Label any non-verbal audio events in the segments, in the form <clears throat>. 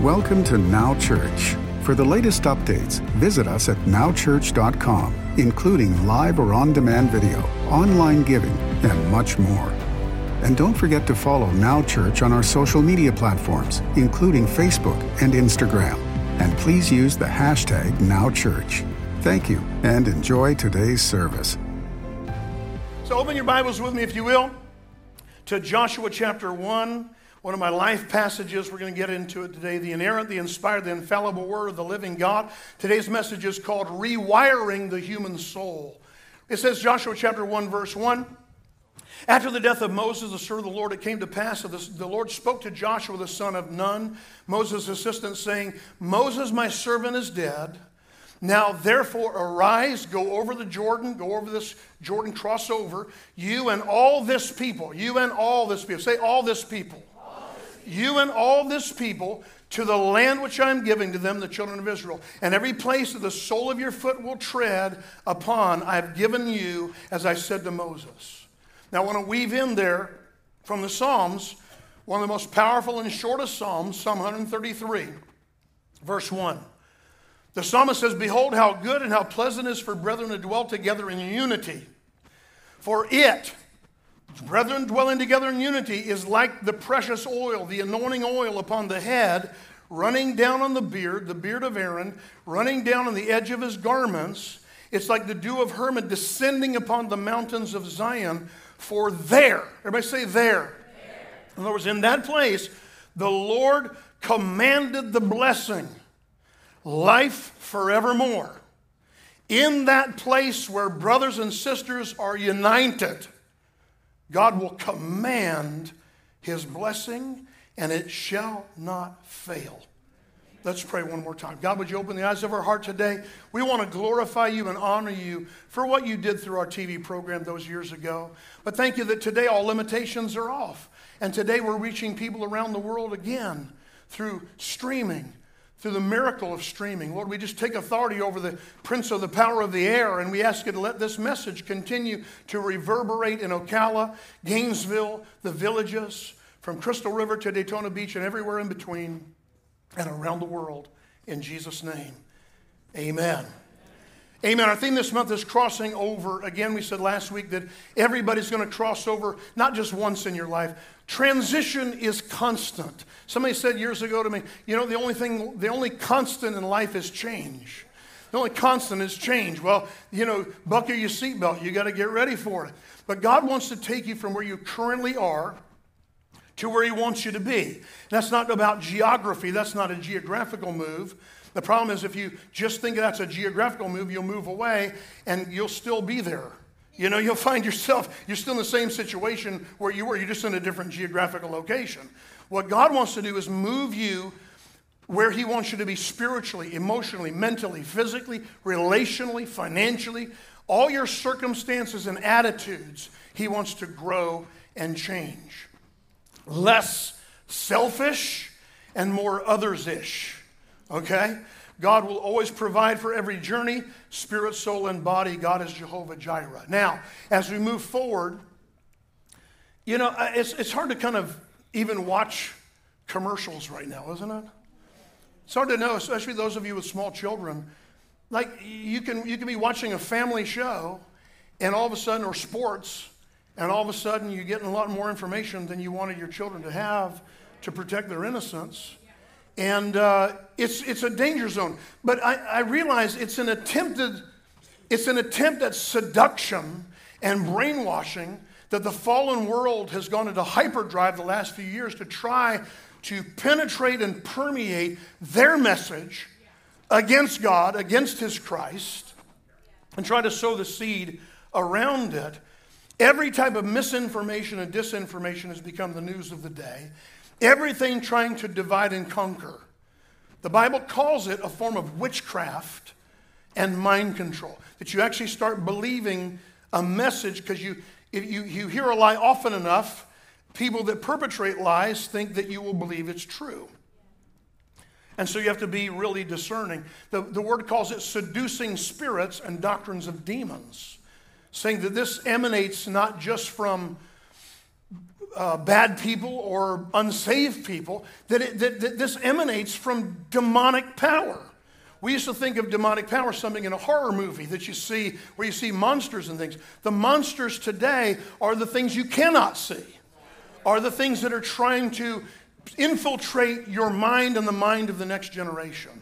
Welcome to Now Church. For the latest updates, visit us at nowchurch.com, including live or on demand video, online giving, and much more. And don't forget to follow Now Church on our social media platforms, including Facebook and Instagram. And please use the hashtag NowChurch. Thank you and enjoy today's service. So open your Bibles with me, if you will, to Joshua chapter 1, one of my life passages. We're going to get into it today. The inerrant, the inspired, the infallible word of the living God. Today's message is called Rewiring the Human Soul. It says, Joshua chapter 1, verse 1. After the death of Moses, the servant of the Lord, it came to pass that the Lord spoke to Joshua, the son of Nun, Moses' assistant, saying, Moses, my servant, is dead. Now, therefore, arise, go over the Jordan, go over this Jordan, cross over, you and all this people, you and all this people. Say, all this people. You and all this people to the land which I am giving to them, the children of Israel. And every place that the sole of your foot will tread upon, I have given you, as I said to Moses. Now, I want to weave in there from the Psalms, one of the most powerful and shortest Psalms, Psalm 133, verse 1. The psalmist says, Behold, how good and how pleasant it is for brethren to dwell together in unity. For it, brethren dwelling together in unity, is like the precious oil, the anointing oil upon the head, running down on the beard, the beard of Aaron, running down on the edge of his garments. It's like the dew of Hermon descending upon the mountains of Zion for there. Everybody say there. there. In other words, in that place, the Lord commanded the blessing, life forevermore. In that place where brothers and sisters are united, God will command his blessing and it shall not fail. Let's pray one more time. God, would you open the eyes of our heart today? We want to glorify you and honor you for what you did through our TV program those years ago. But thank you that today all limitations are off. And today we're reaching people around the world again through streaming, through the miracle of streaming. Lord, we just take authority over the prince of the power of the air and we ask you to let this message continue to reverberate in Ocala, Gainesville, the villages, from Crystal River to Daytona Beach and everywhere in between and around the world. In Jesus' name, amen. Amen. Our theme this month is crossing over. Again, we said last week that everybody's going to cross over, not just once in your life. Transition is constant. Somebody said years ago to me, you know, the only thing, the only constant in life is change. The only constant is change. Well, you know, buckle your seatbelt. You got to get ready for it. But God wants to take you from where you currently are to where He wants you to be. That's not about geography, that's not a geographical move. The problem is if you just think that's a geographical move, you'll move away and you'll still be there. You know, you'll find yourself, you're still in the same situation where you were, you're just in a different geographical location. What God wants to do is move you where He wants you to be spiritually, emotionally, mentally, physically, relationally, financially. All your circumstances and attitudes, He wants to grow and change less selfish and more others ish. Okay? God will always provide for every journey, spirit, soul, and body. God is Jehovah Jireh. Now, as we move forward, you know, it's, it's hard to kind of even watch commercials right now, isn't it? It's hard to know, especially those of you with small children. Like, you can, you can be watching a family show, and all of a sudden, or sports, and all of a sudden you're getting a lot more information than you wanted your children to have to protect their innocence. And uh, it's, it's a danger zone. But I, I realize it's an attempted, it's an attempt at seduction and brainwashing that the fallen world has gone into hyperdrive the last few years to try to penetrate and permeate their message against God, against His Christ, and try to sow the seed around it. Every type of misinformation and disinformation has become the news of the day. Everything trying to divide and conquer. The Bible calls it a form of witchcraft and mind control. That you actually start believing a message because you, if you, you hear a lie often enough, people that perpetrate lies think that you will believe it's true. And so you have to be really discerning. The, the word calls it seducing spirits and doctrines of demons saying that this emanates not just from uh, bad people or unsaved people, that, it, that, that this emanates from demonic power. We used to think of demonic power something in a horror movie that you see where you see monsters and things. The monsters today are the things you cannot see, are the things that are trying to infiltrate your mind and the mind of the next generation.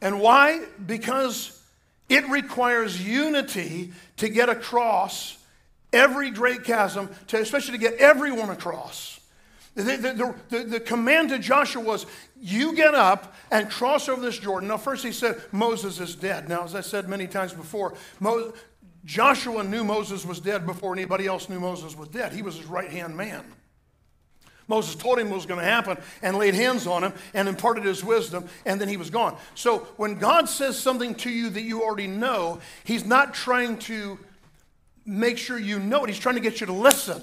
And why? Because it requires unity to get across every great chasm, to, especially to get everyone across. The, the, the, the, command to Joshua was, You get up and cross over this Jordan. Now, first he said, Moses is dead. Now, as I said many times before, Mo- Joshua knew Moses was dead before anybody else knew Moses was dead. He was his right hand man. Moses told him what was going to happen and laid hands on him and imparted his wisdom, and then he was gone. So when God says something to you that you already know, he's not trying to make sure you know it, he's trying to get you to listen.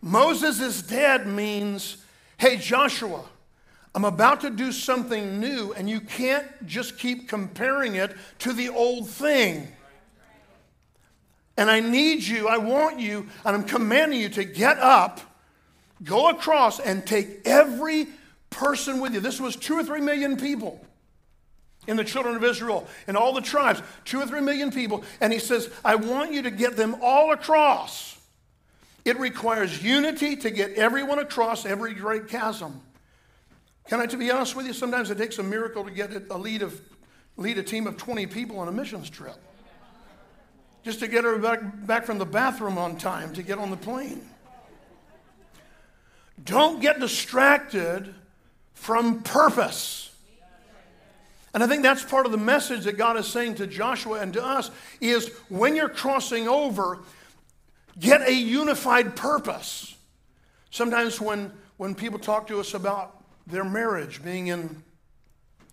Moses is dead means, hey, Joshua, I'm about to do something new, and you can't just keep comparing it to the old thing. And I need you, I want you, and I'm commanding you to get up Go across and take every person with you. This was two or three million people in the children of Israel and all the tribes, two or three million people. And he says, I want you to get them all across. It requires unity to get everyone across every great chasm. Can I, to be honest with you, sometimes it takes a miracle to get a lead, of, lead a team of 20 people on a missions trip. Just to get her back, back from the bathroom on time to get on the plane. Don't get distracted from purpose. And I think that's part of the message that God is saying to Joshua and to us is when you're crossing over, get a unified purpose. Sometimes when, when people talk to us about their marriage being in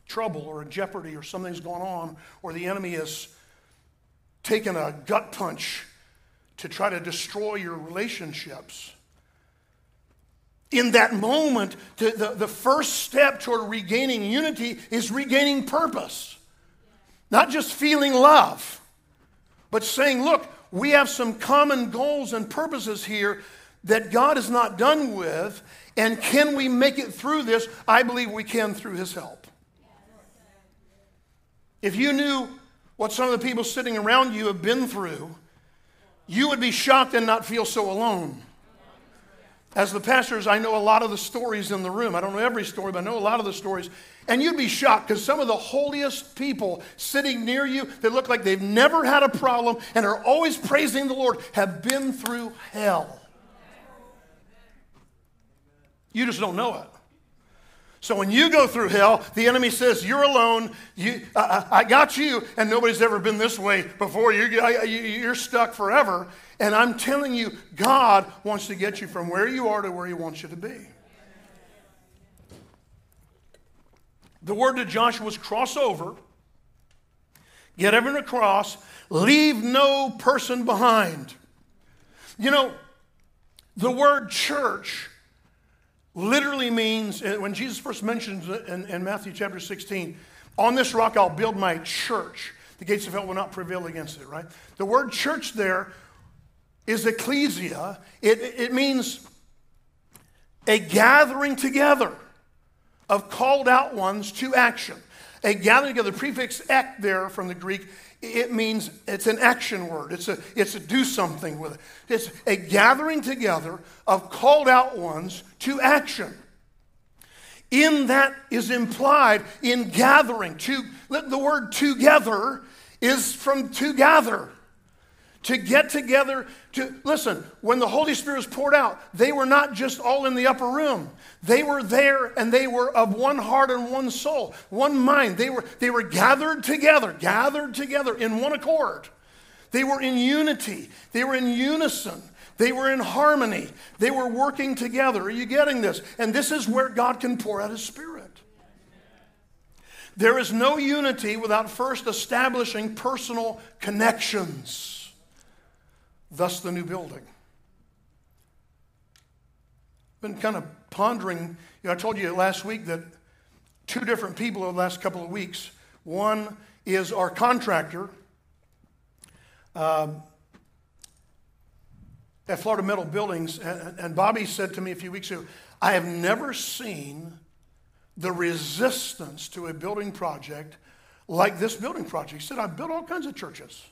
trouble or in jeopardy or something's going on or the enemy has taken a gut punch to try to destroy your relationships, in that moment, the, the, the, first step toward regaining unity is regaining purpose. Not just feeling love, but saying, look, we have some common goals and purposes here that God is not done with, and can we make it through this? I believe we can through His help. If you knew what some of the people sitting around you have been through, you would be shocked and not feel so alone. As the pastors, I know a lot of the stories in the room. I don't know every story, but I know a lot of the stories. And you'd be shocked because some of the holiest people sitting near you that look like they've never had a problem and are always praising the Lord have been through hell. You just don't know it. So when you go through hell, the enemy says, You're alone. You, I, I got you, and nobody's ever been this way before. You're, you're stuck forever. And I'm telling you, God wants to get you from where you are to where He wants you to be. The word to Joshua was cross over, get everyone across, leave no person behind. You know, the word church literally means, when Jesus first mentions it in, in Matthew chapter 16, on this rock I'll build my church. The gates of hell will not prevail against it, right? The word church there is ecclesia. It, it means a gathering together of called out ones to action. A gathering together, the prefix ek there from the Greek it means it's an action word. It's a, it's a do something with it. It's a gathering together of called out ones to action. In that is implied in gathering. To, the word together is from to gather to get together to listen when the holy spirit was poured out they were not just all in the upper room. They were there and they were of one heart and one soul one mind. They were they were gathered together gathered together in one accord. They were in unity. They were in unison. They were in harmony. They were working together. Are you getting this? And this is where god can pour out his spirit. There is no unity without first establishing personal connections thus the new building. Been kind of pondering, you know, I told you last week that two different people over the last couple of weeks. One is our contractor. Um, at Florida Metal Buildings, and, and Bobby said to me a few weeks ago, I have never seen the resistance to a building project like this building project. He said, I've built all kinds of churches.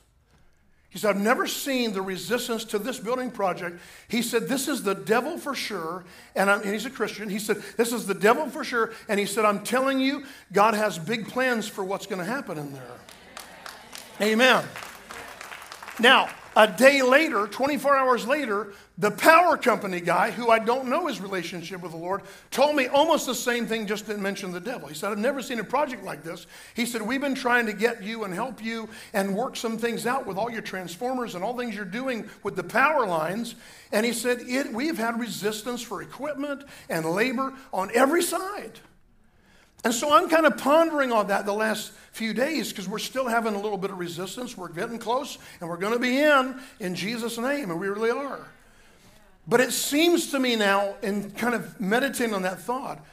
He said, I've never seen the resistance to this building project. He said, This is the devil for sure. And, and, he's a Christian. He said, This is the devil for sure. And he said, I'm telling you, God has big plans for what's going to happen in there. Amen. Now, a day later, 24 hours later, the power company guy, who I don't know his relationship with the Lord, told me almost the same thing, just didn't mention the devil. He said, I've never seen a project like this. He said, We've been trying to get you and help you and work some things out with all your transformers and all things you're doing with the power lines. And he said, We've had resistance for equipment and labor on every side. And so I'm kind of pondering on that the last few days because we're still having a little bit of resistance. We're getting close and we're going to be in in Jesus' name, and we really are. But it seems to me now, in kind of meditating on that thought,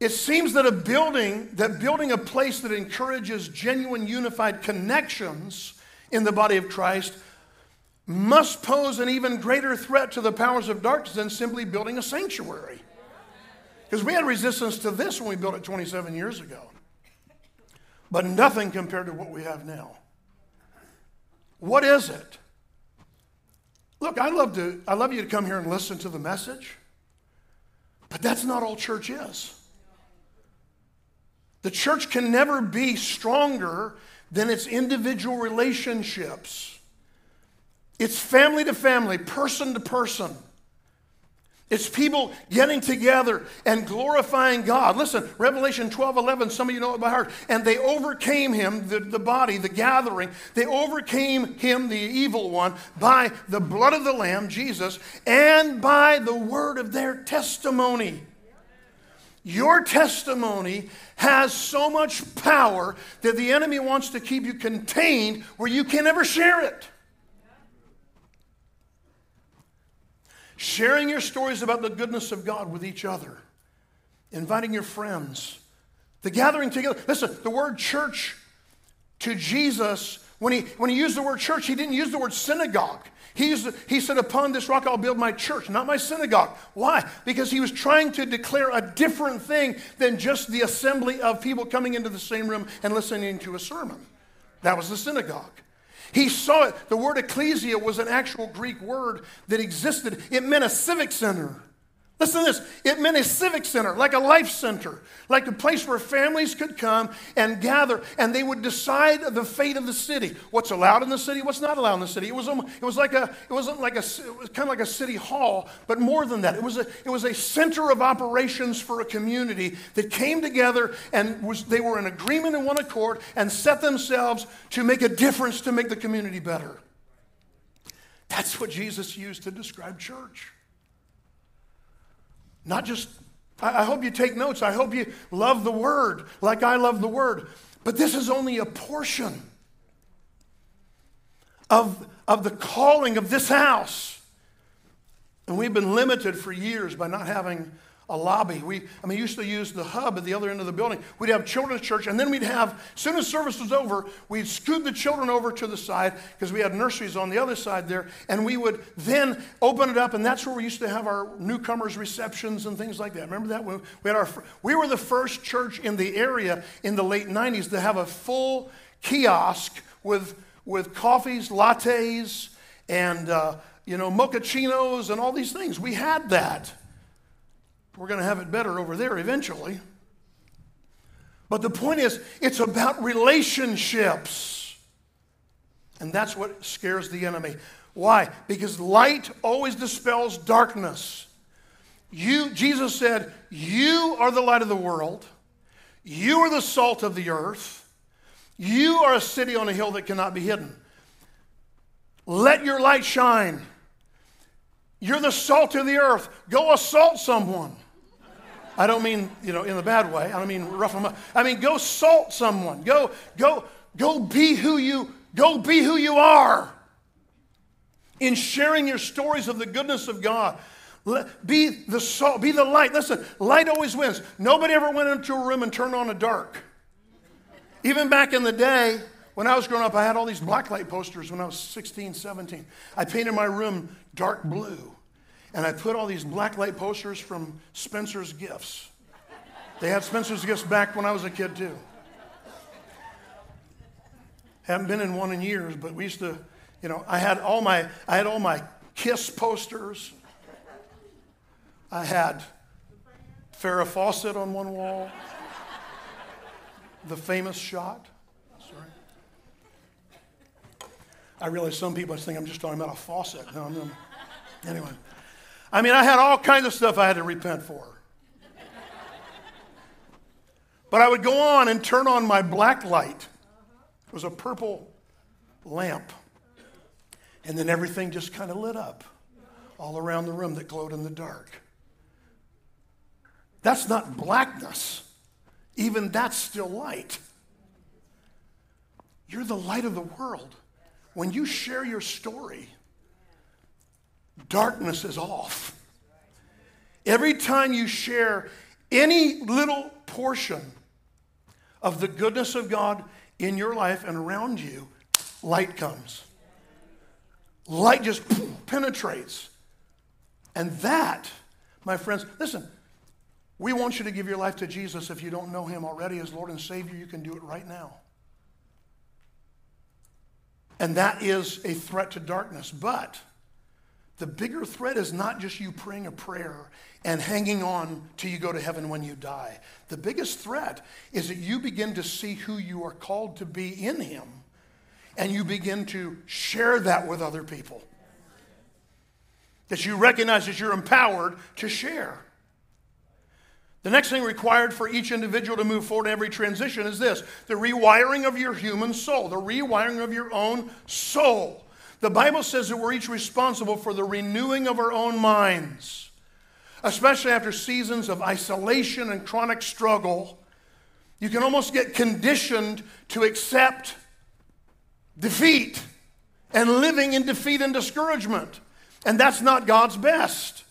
it seems that a building, that building a place that encourages genuine unified connections in the body of Christ must pose an even greater threat to the powers of darkness than simply building a sanctuary. Because we had resistance to this when we built it 27 years ago but nothing compared to what we have now. What is it? Look, I love to I love you to come here and listen to the message. But that's not all church is. The church can never be stronger than its individual relationships. It's family to family, person to person. It's people getting together and glorifying God. Listen, Revelation 12 11, some of you know it by heart. And they overcame him, the, the body, the gathering, they overcame him, the evil one, by the blood of the Lamb, Jesus, and by the word of their testimony. Your testimony has so much power that the enemy wants to keep you contained where you can never share it. Sharing your stories about the goodness of God with each other, inviting your friends, the gathering together. Listen, the word church to Jesus, when he, when he used the word church, he didn't use the word synagogue. He, used, he said, Upon this rock I'll build my church, not my synagogue. Why? Because he was trying to declare a different thing than just the assembly of people coming into the same room and listening to a sermon. That was the synagogue. He saw it. The word ecclesia was an actual Greek word that existed. It meant a civic center. Listen to this. It meant a civic center, like a life center, like a place where families could come and gather and they would decide the fate of the city. What's allowed in the city, what's not allowed in the city. It was, it was like a, it wasn't like a, it was kind of like a city hall, but more than that. It was a, it was a center of operations for a community that came together and was, they were in agreement in one accord and set themselves to make a difference to make the community better. That's what Jesus used to describe church. Not just, I hope you take notes. I hope you love the word like I love the word. But this is only a portion of, of the calling of this house. And we've been limited for years by not having a lobby. We, I mean, used to use the hub at the other end of the building. We'd have children's church, and then we'd have, as soon as service was over, we'd scoot the children over to the side because we had nurseries on the other side there, and we would then open it up, and that's where we used to have our newcomers receptions and things like that. Remember that? We, had our, we were the first church in the area in the late 90s to have a full kiosk with, with coffees, lattes, and, uh, you know, mochachinos and all these things. We had that. We're going to have it better over there eventually. But the point is, it's about relationships. And that's what scares the enemy. Why? Because light always dispels darkness. You, Jesus said, You are the light of the world. You are the salt of the earth. You are a city on a hill that cannot be hidden. Let your light shine. You're the salt of the earth. Go assault someone. I don't mean, you know, in the bad way. I don't mean rough them up. I mean, go salt someone. Go, go, go be who you, go be who you are. In sharing your stories of the goodness of God. Be the salt, be the light. Listen, light always wins. Nobody ever went into a room and turned on a dark. Even back in the day, When I was growing up, I had all these blacklight posters when I was 16, 17. I painted my room dark blue. And I put all these blacklight posters from Spencer's Gifts. They had Spencer's Gifts back when I was a kid, too. Haven't been in one in years, but we used to, you know, I had all my, I had all my Kiss posters. I had Farrah Fawcett on one wall. The famous shot. Sorry. I realize some people think I'm just talking about a faucet. No, I'm, anyway. I mean, I had all kinds of stuff I had to repent for. But I would go on and turn on my black light. It was a purple lamp. And then everything just kind of lit up all around the room that glowed in the dark. That's not blackness. Even that's still light. You're the light of the world. When you share your story, darkness is off. Every time you share any little portion of the goodness of God in your life and around you, light comes. Light just penetrates. And that, my friends, listen, we want you to give your life to Jesus. If you don't know him already as Lord and Savior, you can do it right now. And that is a threat to darkness. But the bigger threat is not just you praying a prayer and hanging on till you go to heaven when you die. The biggest threat is that you begin to see who you are called to be in Him and you begin to share that with other people. That you recognize that you're empowered to share. The next thing required for each individual to move forward in every transition is this the rewiring of your human soul, the rewiring of your own soul. The Bible says that we're each responsible for the renewing of our own minds, especially after seasons of isolation and chronic struggle. You can almost get conditioned to accept defeat and living in defeat and discouragement. And that's not God's best.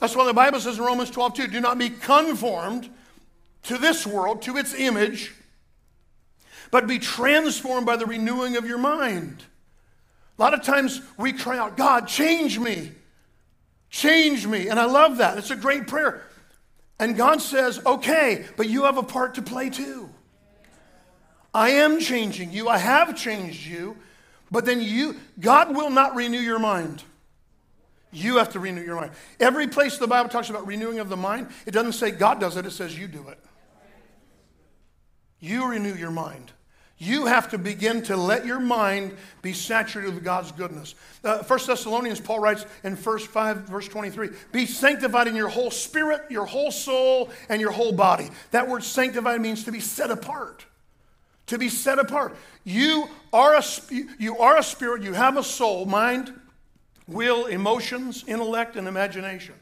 That's why the Bible says in Romans 12, 2, do not be conformed to this world, to its image, but be transformed by the renewing of your mind. A lot of times we cry out, God, change me. Change me. And I love that. It's a great prayer. And God says, okay, but you have a part to play too. I am changing you. I have changed you. But then you, God will not renew your mind. You have to renew your mind. Every place the Bible talks about renewing of the mind, it doesn't say God does it, it says you do it. You renew your mind. You have to begin to let your mind be saturated with God's goodness. Uh, 1 Thessalonians, Paul writes in verse 5, verse 23 Be sanctified in your whole spirit, your whole soul, and your whole body. That word sanctified means to be set apart. To be set apart. You are a, you are a spirit, you have a soul, mind, will, emotions, intellect, and imagination.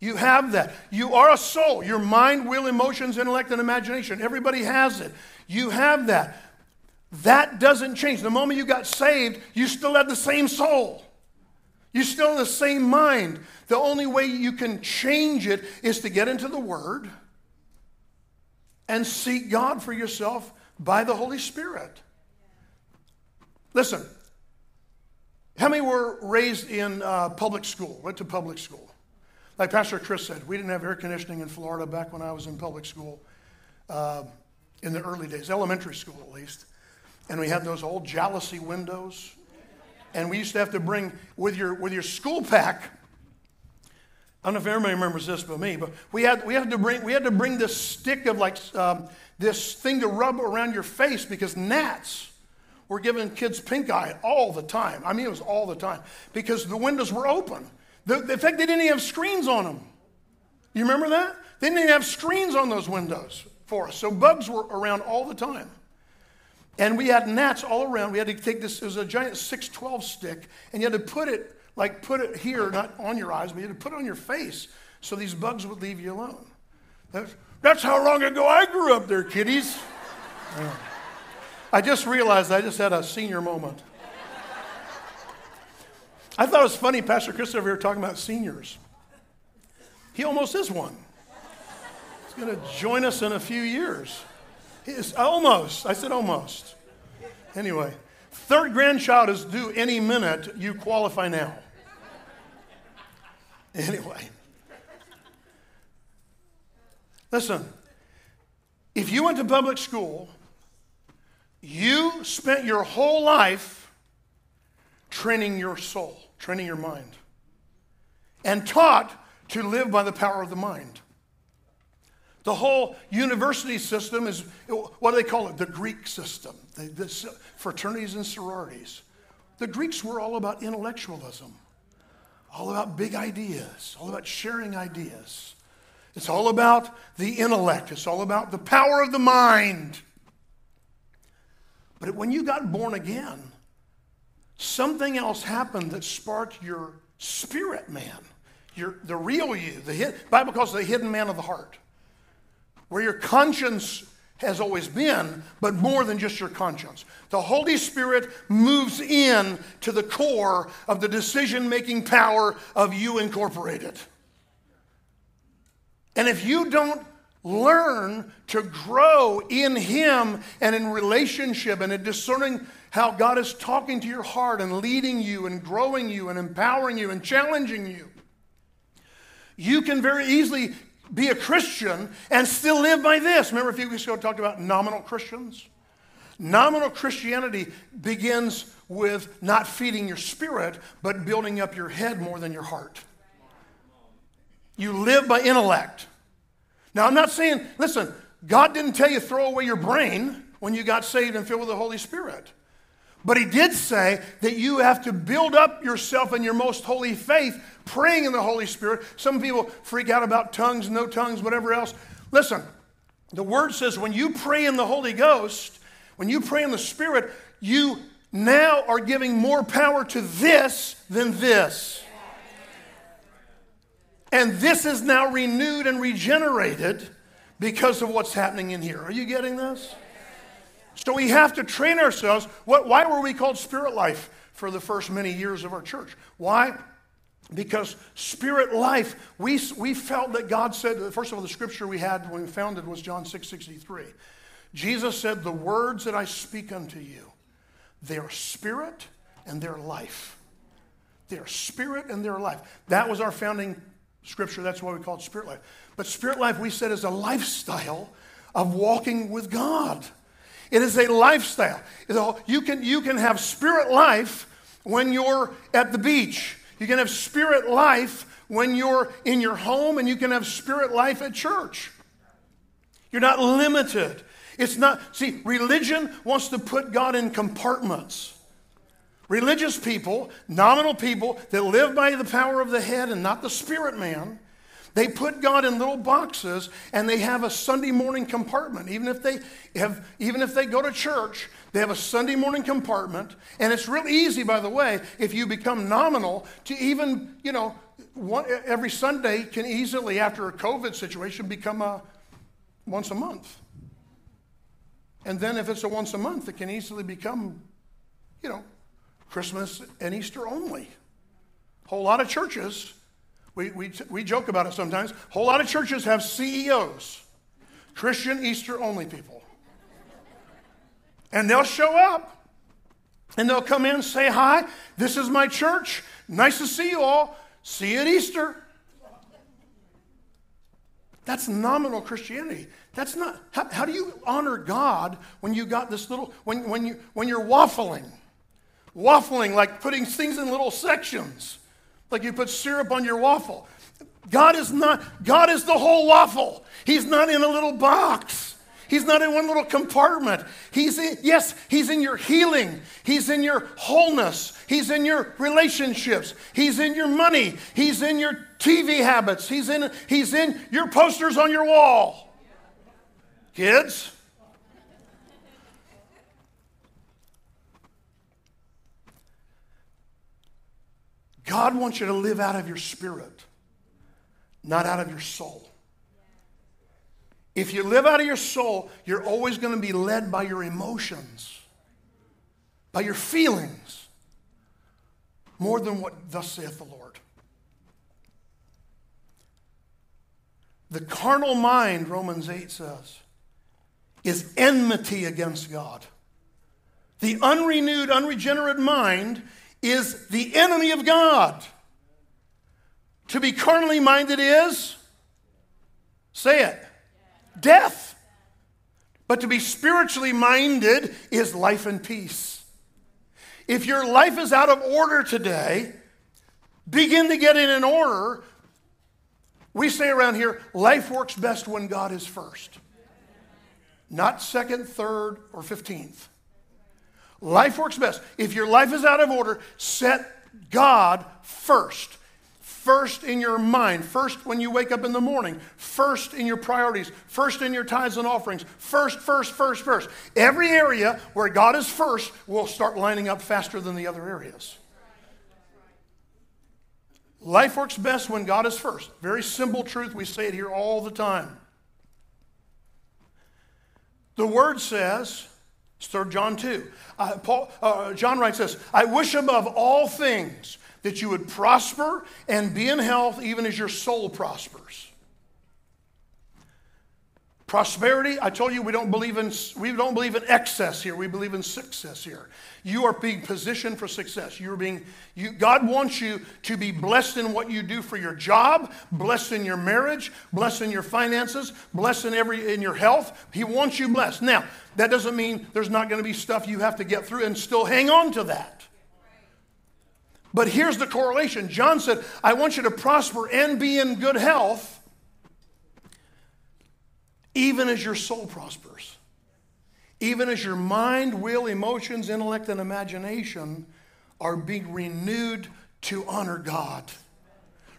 You have that. You are a soul. Your mind, will, emotions, intellect, and imagination. Everybody has it. You have that. That doesn't change. The moment you got saved, you still have the same soul. You still have the same mind. The only way you can change it is to get into the Word and seek God for yourself by the Holy Spirit. Listen, how many were raised in uh, public school, went to public school? Like Pastor Chris said, we didn't have air conditioning in Florida back when I was in public school uh, in the early days, elementary school at least and we had those old jalousie windows. And we used to have to bring with your with your school pack. I don't know if everybody remembers this but me, but we had we had to bring we had to bring this stick of like um, this thing to rub around your face because gnats were giving kids pink eye all the time. I mean, it was all the time because the windows were open. The, in fact, they didn't even have screens on them. You remember that? They didn't even have screens on those windows for us. So bugs were around all the time. And we had gnats all around. We had to take this, it was a giant 612 stick, and you had to put it, like put it here, not on your eyes, but you had to put it on your face so these bugs would leave you alone. That's, that's how long ago I grew up there, kiddies. Yeah. I just realized I just had a senior moment. I thought it was funny, Pastor Christopher here talking about seniors. He almost is one. He's going to join us in a few years. It's almost. I said almost. Anyway, third grandchild is due any minute. You qualify now. Anyway. Listen, if you went to public school, you spent your whole life training your soul, training your mind, and taught to live by the power of the mind. The whole university system is what do they call it? The Greek system, the, the fraternities and sororities. The Greeks were all about intellectualism, all about big ideas, all about sharing ideas. It's all about the intellect, it's all about the power of the mind. But when you got born again, something else happened that sparked your spirit man, your, the real you. The Bible calls it the hidden man of the heart, where your conscience has always been, but more than just your conscience. The Holy Spirit moves in to the core of the decision making power of you incorporated. And if you don't learn to grow in Him and in relationship and in discerning how God is talking to your heart and leading you and growing you and empowering you and challenging you. You can very easily be a Christian and still live by this. Remember a few weeks ago I talked about nominal Christians? Nominal Christianity begins with not feeding your spirit, but building up your head more than your heart. You live by intellect. Now, I'm not saying, listen, God didn't tell you throw away your brain when you got saved and filled with the Holy Spirit. But he did say that you have to build up yourself in your most holy faith, praying in the Holy Spirit. Some people freak out about tongues, no tongues, whatever else. Listen, the word says when you pray in the Holy Ghost, when you pray in the Spirit, you now are giving more power to this than this. And this is now renewed and regenerated because of what's happening in here. Are you getting this? So we have to train ourselves. What, why were we called Spirit Life for the first many years of our church? Why? Because Spirit Life, we, we felt that God said, first of all, the scripture we had when we founded was John 6 63. Jesus said, The words that I speak unto you, they are spirit and they're life. They're spirit and they're life. That was our founding scripture. That's why we call it spirit life. But spirit life, we said, is a lifestyle of walking with God. It is a lifestyle. You can, you can have spirit life when you're at the beach. You can have spirit life when you're in your home, and you can have spirit life at church. You're not limited. It's not, see, religion wants to put God in compartments. Religious people, nominal people that live by the power of the head and not the spirit man, they put God in little boxes and they have a Sunday morning compartment. Even if they have, even if they go to church, they have a Sunday morning compartment. And it's real easy, by the way, if you become nominal to even, you know, one, every Sunday can easily, after a COVID situation, become a once a month. And then if it's a once a month, it can easily become, you know, Christmas and Easter only. A whole lot of churches, we, we, we joke about it sometimes, a whole lot of churches have CEOs, Christian Easter only people. And they'll show up and they'll come in and say, Hi, this is my church. Nice to see you all. See you at Easter. That's nominal Christianity. That's not, how, how, do you honor God when you got this little, when, when, you, when you're waffling? waffling, like putting things in little sections, like you put syrup on your waffle. God is not, God is the whole waffle. He's not in a little box. He's not in one little compartment. He's in, yes, he's in your healing. He's in your wholeness. He's in your relationships. He's in your money. He's in your TV habits. He's in, he's in your posters on your wall. Kids, God wants you to live out of your spirit, not out of your soul. If you live out of your soul, you're always going to be led by your emotions, by your feelings, more than what thus saith the Lord. The carnal mind, Romans 8 says, is enmity against God. The unrenewed, unregenerate mind is the enemy of God. To be carnally minded is, say it, death. But to be spiritually minded is life and peace. If your life is out of order today, begin to get it in order. We say around here, life works best when God is first, not second, third, or 15th. Life works best. If your life is out of order, set God first. First in your mind, first when you wake up in the morning, first in your priorities, first in your tithes and offerings, first, first, first, first. Every area where God is first will start lining up faster than the other areas. Life works best when God is first. Very simple truth. We say it here all the time. The word says, it's 3 John 2. Uh, Paul, uh, John writes this I wish above all things that you would prosper and be in health, even as your soul prospers. Prosperity, I told you we don't believe in we don't believe in excess here. We believe in success here. You are being positioned for success. You're being you, God wants you to be blessed in what you do for your job, blessed in your marriage, blessed in your finances, blessed in every in your health. He wants you blessed. Now, that doesn't mean there's not going to be stuff you have to get through and still hang on to that. But here's the correlation. John said, "I want you to prosper and be in good health." Even as your soul prospers. Even as your mind, will, emotions, intellect, and imagination are being renewed to honor God,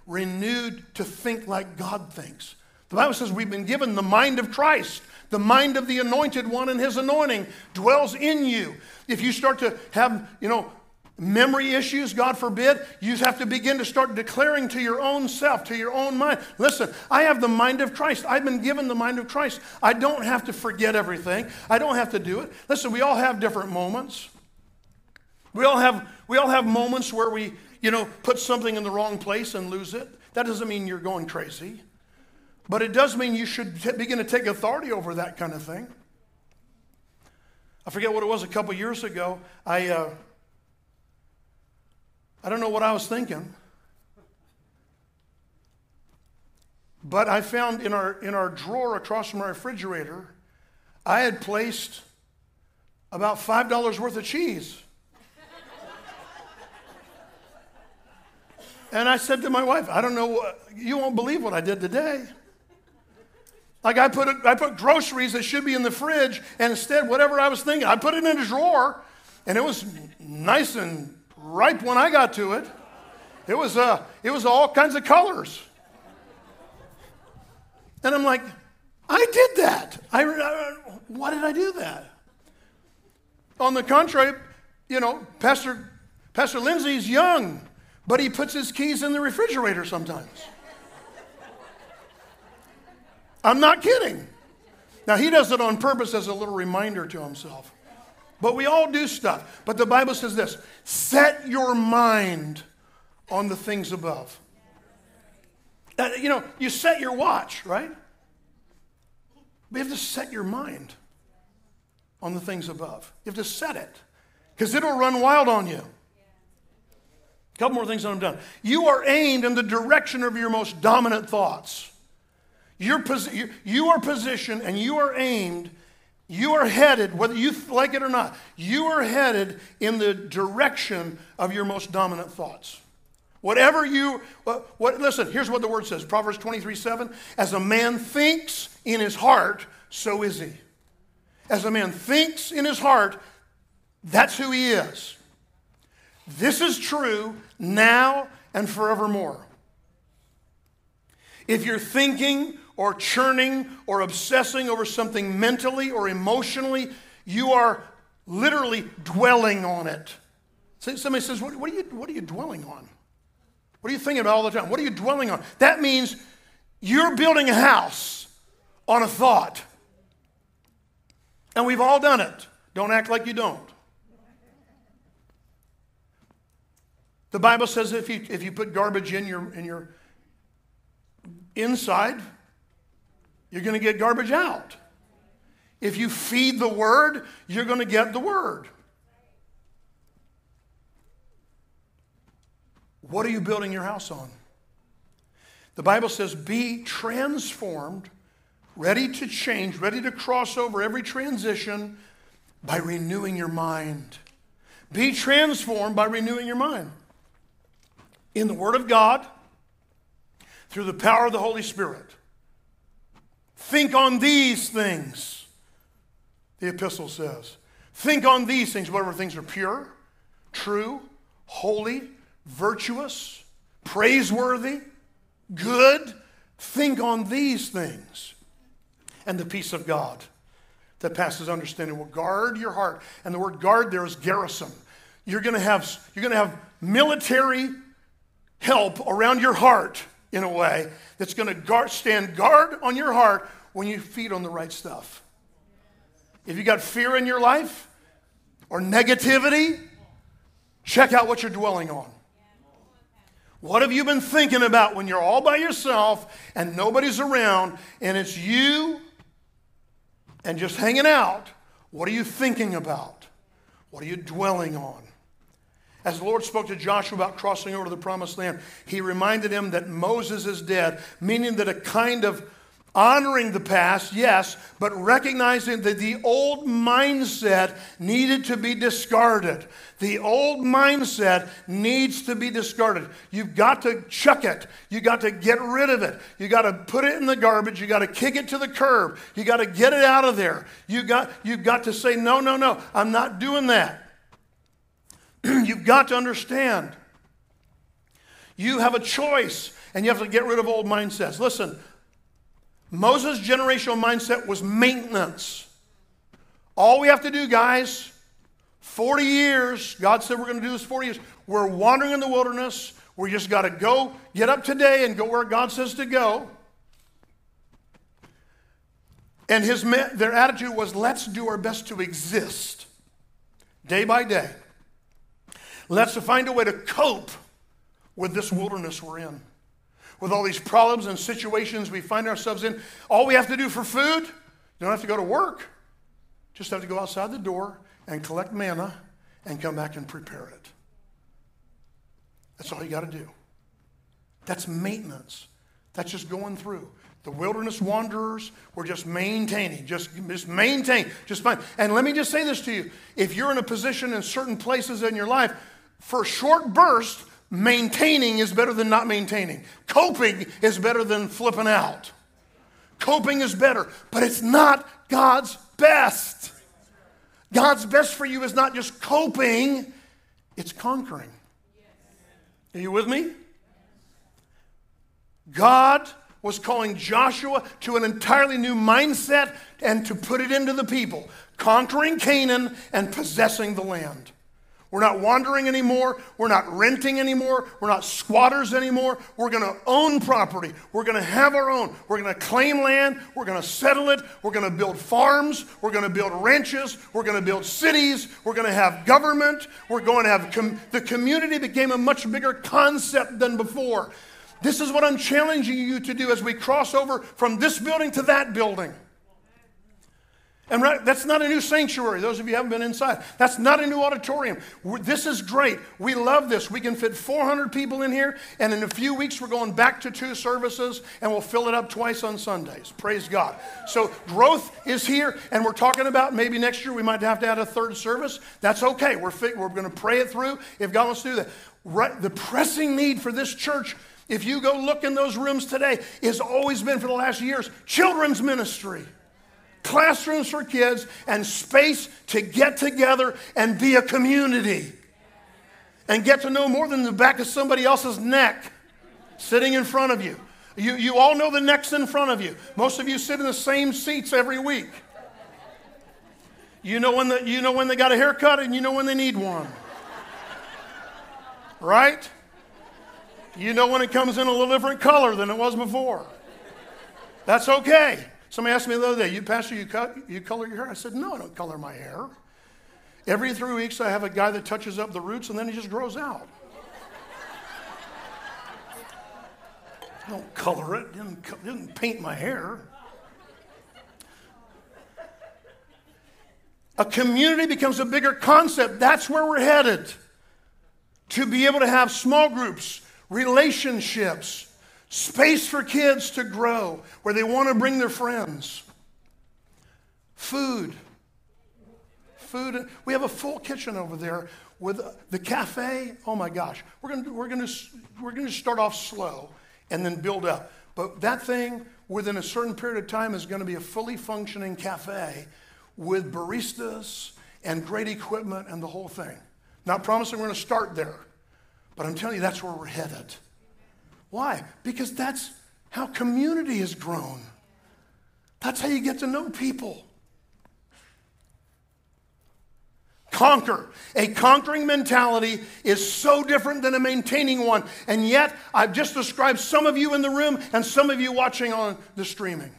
renewed to think like God thinks. The Bible says we've been given the mind of Christ. The mind of the anointed one and his anointing dwells in you. If you start to have, you know, memory issues, God forbid, you have to begin to start declaring to your own self, to your own mind. Listen, I have the mind of Christ. I've been given the mind of Christ. I don't have to forget everything, I don't have to do it. Listen, we all have different moments. We all have, we all have moments where we, you know, put something in the wrong place and lose it. That doesn't mean you're going crazy. But it does mean you should t- begin to take authority over that kind of thing. I forget what it was a couple years ago. I, uh, I don't know what I was thinking. But I found in our, in our drawer across from our refrigerator, I had placed about $5 worth of cheese. and I said to my wife, I don't know, you won't believe what I did today. Like I put, I put groceries that should be in the fridge, and instead, whatever I was thinking, I put it in a drawer, and it was nice and ripe when I got to it. It was, uh, it was all kinds of colors. And I'm like, I did that. I, I, why did I do that? On the contrary, you know, Pastor, Pastor Lindsay's young, but he puts his keys in the refrigerator sometimes. I'm not kidding. Now, he does it on purpose as a little reminder to himself. But we all do stuff. But the Bible says this set your mind on the things above. Uh, you know, you set your watch, right? You have to set your mind on the things above. You have to set it because it'll run wild on you. A couple more things and I'm done. You are aimed in the direction of your most dominant thoughts. You're posi- you are positioned and you are aimed you are headed, whether you like it or not, you are headed in the direction of your most dominant thoughts. Whatever you, what, what, listen, here's what the word says Proverbs 23 7. As a man thinks in his heart, so is he. As a man thinks in his heart, that's who he is. This is true now and forevermore. If you're thinking or churning or obsessing over something mentally or emotionally, you are literally dwelling on it. Somebody says, what, what, are you, what are you dwelling on? What are you thinking about all the time? What are you dwelling on? That means you're building a house on a thought. And we've all done it. Don't act like you don't. The Bible says if you, if you put garbage in your, in your inside, you're going to get garbage out. If you feed the word, you're going to get the word. What are you building your house on? The Bible says, be transformed, ready to change, ready to cross over every transition by renewing your mind. Be transformed by renewing your mind. In the Word of God, through the power of the Holy Spirit. Think on these things, the epistle says. Think on these things, whatever things are pure, true, holy, virtuous, praiseworthy, good. Think on these things. And the peace of God that passes understanding will guard your heart. And the word guard there is garrison. You're going to have, you're going to have military help around your heart in a way that's going to guard, stand guard on your heart when you feed on the right stuff. If you got fear in your life or negativity, check out what you're dwelling on. What have you been thinking about when you're all by yourself and nobody's around and it's you and just hanging out? What are you thinking about? What are you dwelling on? As the Lord spoke to Joshua about crossing over to the promised land, he reminded him that Moses is dead, meaning that a kind of honoring the past, yes, but recognizing that the old mindset needed to be discarded. The old mindset needs to be discarded. You've got to chuck it. You got to get rid of it. You got to put it in the garbage. You got to kick it to the curb. You got to get it out of there. You got you've got to say no, no, no. I'm not doing that. <clears throat> You've got to understand. You have a choice and you have to get rid of old mindsets. Listen, Moses' generational mindset was maintenance. All we have to do, guys, 40 years, God said we're going to do this 40 years. We're wandering in the wilderness. We just got to go, get up today and go where God says to go. And his, their attitude was let's do our best to exist day by day. Let's find a way to cope with this wilderness we're in. With all these problems and situations we find ourselves in. All we have to do for food, you don't have to go to work. Just have to go outside the door and collect manna and come back and prepare it. That's all you got to do. That's maintenance. That's just going through. The wilderness wanderers were just maintaining, just, just maintain, just fine. And let me just say this to you. If you're in a position in certain places in your life for a short burst, maintaining is better than not maintaining. Coping is better than flipping out. Coping is better, but it's not God's best. God's best for you is not just coping, it's conquering. Are you with me? God was calling Joshua to an entirely new mindset and to put it into the people, conquering Canaan and possessing the land. We're not wandering anymore. We're not renting anymore. We're not squatters anymore. We're going to own property. We're going to have our own. We're going to claim land. We're going to settle it. We're going to build farms. We're going to build ranches. We're going to build cities. We're going to have government. We're going to have com- the community became a much bigger concept than before. This is what I'm challenging you to do as we cross over from this building to that building. And right, that's not a new sanctuary. Those of you haven't been inside. That's not a new auditorium. We're, this is great. We love this. We can fit 400 people in here, and in a few weeks, we're going back to two services, and we'll fill it up twice on Sundays. Praise God. So, growth is here, and we're talking about maybe next year we might have to add a third service. That's okay. We're, we're going to pray it through if God wants to do that. Right, the pressing need for this church if you go look in those rooms today, has always been for the last years children's ministry classrooms for kids, and space to get together and be a community. And get to know more than the back of somebody else's neck sitting in front of you. You, you all know the necks in front of you. Most of you sit in the same seats every week. You know when, the, you know when they got a haircut and you know when they need one. Right? You know when it comes in a little different color than it was before. That's okay. Somebody asked me the other day, you pastor, you, cut, you color your hair? I said, no, I don't color my hair. Every three weeks, I have a guy that touches up the roots and then he just grows out. I <laughs> don't color it, didn't, didn't paint my hair. A community becomes a bigger concept. That's where we're headed. to be able to have small groups, relationships, space for kids to grow where they want to bring their friends, food. Food. We have a full kitchen over there with the cafe. Oh my gosh, we're gonna we're gonna we're gonna start off slow and then build up. But that thing within a certain period of time is going to be a fully functioning cafe with baristas and great equipment and the whole thing. Not promising we're going to start there, but I'm telling you that's where we're headed. Why? Because that's how community has grown. That's how you get to know people. Conquer. A conquering mentality is so different than a maintaining one. And yet, I've just described some of you in the room and some of you watching on the streaming.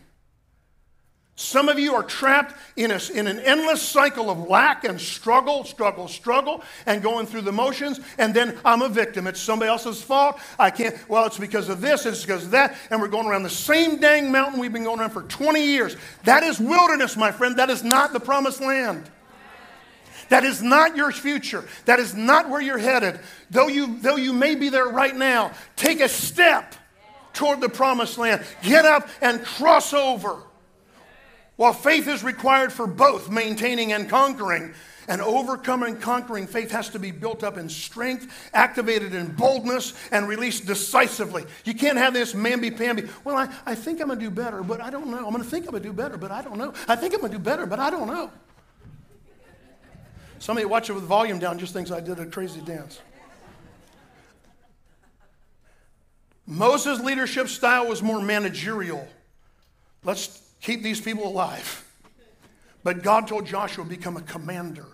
Some of you are trapped in, a, in an endless cycle of lack and struggle, struggle, struggle, and going through the motions. And then I'm a victim. It's somebody else's fault. I can't, well, it's because of this, it's because of that. And we're going around the same dang mountain we've been going around for 20 years. That is wilderness, my friend. That is not the promised land. That is not your future. That is not where you're headed. Though you, though you may be there right now, take a step toward the promised land. Get up and cross over. While faith is required for both maintaining and conquering, and overcoming conquering faith has to be built up in strength, activated in boldness, and released decisively. You can't have this mamby pamby. Well, I, I think I'm going to do better, but I don't know. I'm going to think I'm going to do better, but I don't know. I think I'm going to do better, but I don't know. Somebody watching with volume down just thinks I did a crazy dance. Moses' leadership style was more managerial. Let's keep these people alive. But God told Joshua, become a commander,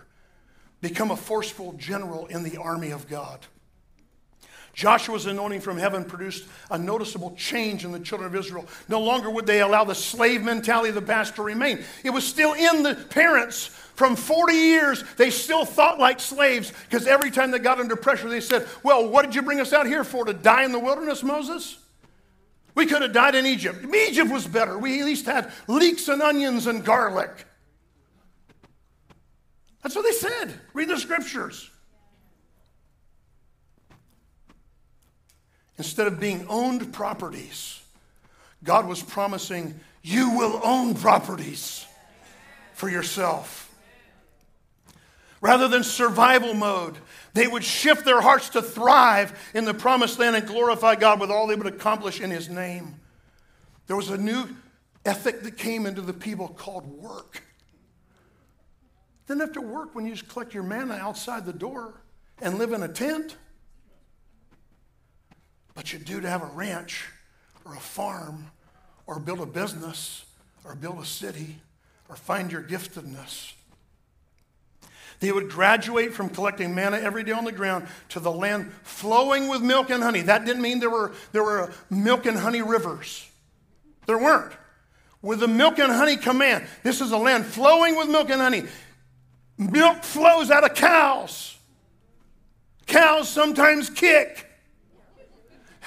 become a forceful general in the army of God. Joshua's anointing from heaven produced a noticeable change in the children of Israel. No longer would they allow the slave mentality of the past to remain. It was still in the parents from 40 years. They still thought like slaves because every time they got under pressure, they said, Well, what did you bring us out here for? To die in the wilderness, Moses? We could have died in Egypt. Egypt was better. We at least had leeks and onions and garlic. That's what they said. Read the scriptures. Instead of being owned properties, God was promising, You will own properties for yourself. Rather than survival mode, they would shift their hearts to thrive in the promised land and glorify God with all they would accomplish in His name. There was a new ethic that came into the people called work. Didn't have to work when you just collect your manna outside the door and live in a tent. But you do to have a ranch or a farm or build a business or build a city or find your giftedness. They would graduate from collecting manna every day on the ground to the land flowing with milk and honey. That didn't mean there were, there were milk and honey rivers. There weren't. With the milk and honey command, this is a land flowing with milk and honey. Milk flows out of cows. Cows sometimes kick.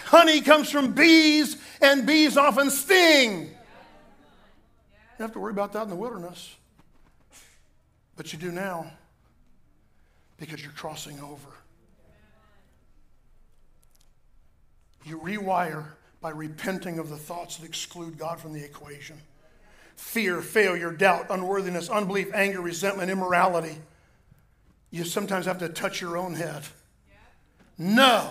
Honey comes from bees, and bees often sting. You have to worry about that in the wilderness. But you do now because you're crossing over. You rewire by repenting of the thoughts that exclude God from the equation fear, failure, doubt, unworthiness, unbelief, anger, resentment, immorality. You sometimes have to touch your own head. No.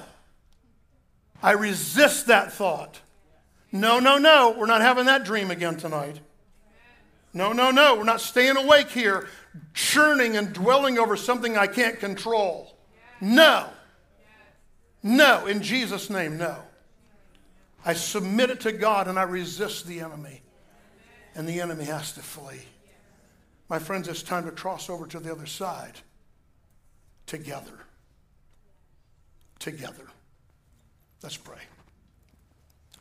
I resist that thought. No, no, no. We're not having that dream again tonight. No, no, no. We're not staying awake here churning and dwelling over something I can't control. No. No, in Jesus' name, no. I submit it to God and I resist the enemy. And the enemy has to flee. My friends, it's time to cross over to the other side together. Together. Let's pray.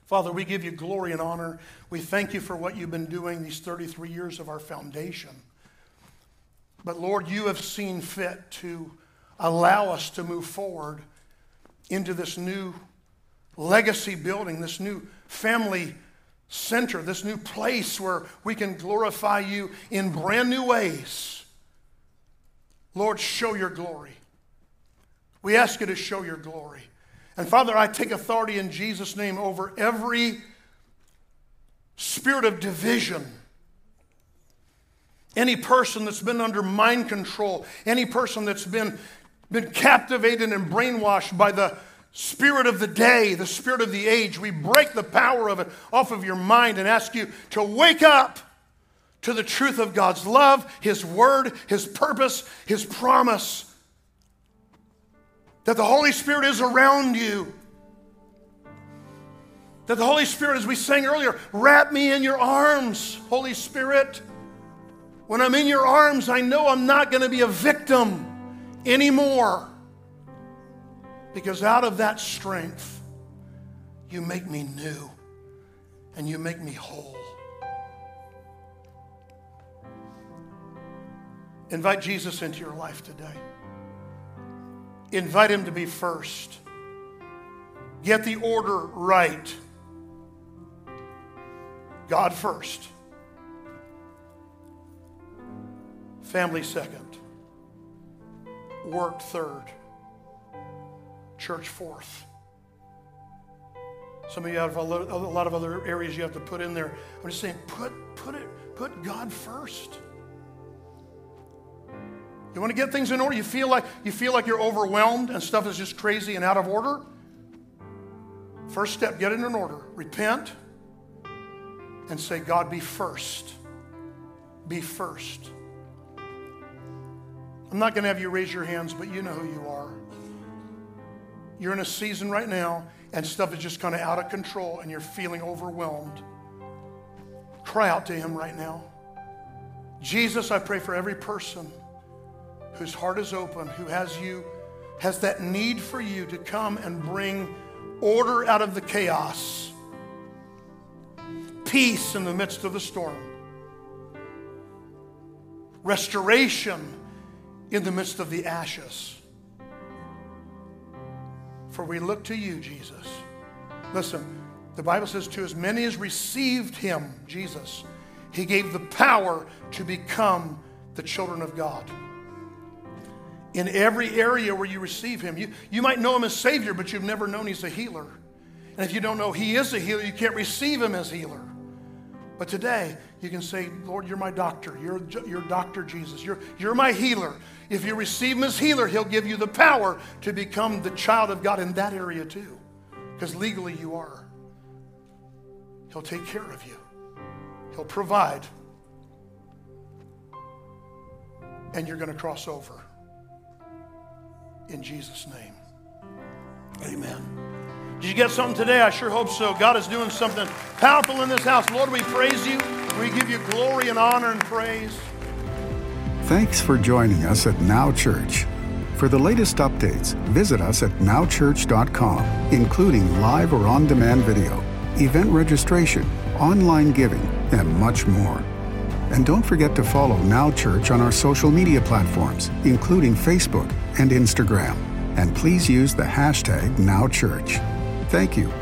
Father, we give you glory and honor. We thank you for what you've been doing these 33 years of our foundation. But Lord, you have seen fit to allow us to move forward into this new legacy building, this new family center, this new place where we can glorify you in brand new ways. Lord, show your glory. We ask you to show your glory. And Father, I take authority in Jesus' name over every spirit of division. Any person that's been under mind control, any person that's been, been captivated and brainwashed by the spirit of the day, the spirit of the age, we break the power of it off of your mind and ask you to wake up to the truth of God's love, His word, His purpose, His promise. That the Holy Spirit is around you. That the Holy Spirit, as we sang earlier, wrap me in your arms, Holy Spirit. When I'm in your arms, I know I'm not going to be a victim anymore. Because out of that strength, you make me new and you make me whole. Invite Jesus into your life today. Invite him to be first. Get the order right. God first. Family second. Work third. Church fourth. Some of you have a lot of other areas you have to put in there. I'm just saying, put, put it, put God first. You want to get things in order? You feel like you feel like you're overwhelmed and stuff is just crazy and out of order? First step, get it in order. Repent and say, God, be first. Be first. I'm not going to have you raise your hands, but you know who you are. You're in a season right now and stuff is just kind of out of control and you're feeling overwhelmed. Cry out to Him right now. Jesus, I pray for every person whose heart is open, who has you, has that need for you to come and bring order out of the chaos, peace in the midst of the storm, restoration in the midst of the ashes. For we look to you, Jesus. Listen, the Bible says, to as many as received him, Jesus, he gave the power to become the children of God in every area where you receive Him. You, you might know Him as Savior, but you've never known He's a healer. And if you don't know He is a healer, you can't receive Him as healer. But today, you can say, Lord, you're my doctor. You're, you're Dr. Jesus. You're, you're my healer. If you receive Him as healer, He'll give you the power to become the child of God in that area too. Because legally you are. He'll take care of you, He'll provide. And you're going to cross over in Jesus' name. Amen. Did you get something today? I sure hope so. God is doing something powerful in this house. Lord, we praise you. We give you glory and honor and praise. Thanks for joining us at Now Church. For the latest updates, visit us at nowchurch.com, including live or on demand video, event registration, online giving, and much more. And don't forget to follow Now Church on our social media platforms, including Facebook and Instagram. And please use the hashtag NowChurch. Thank you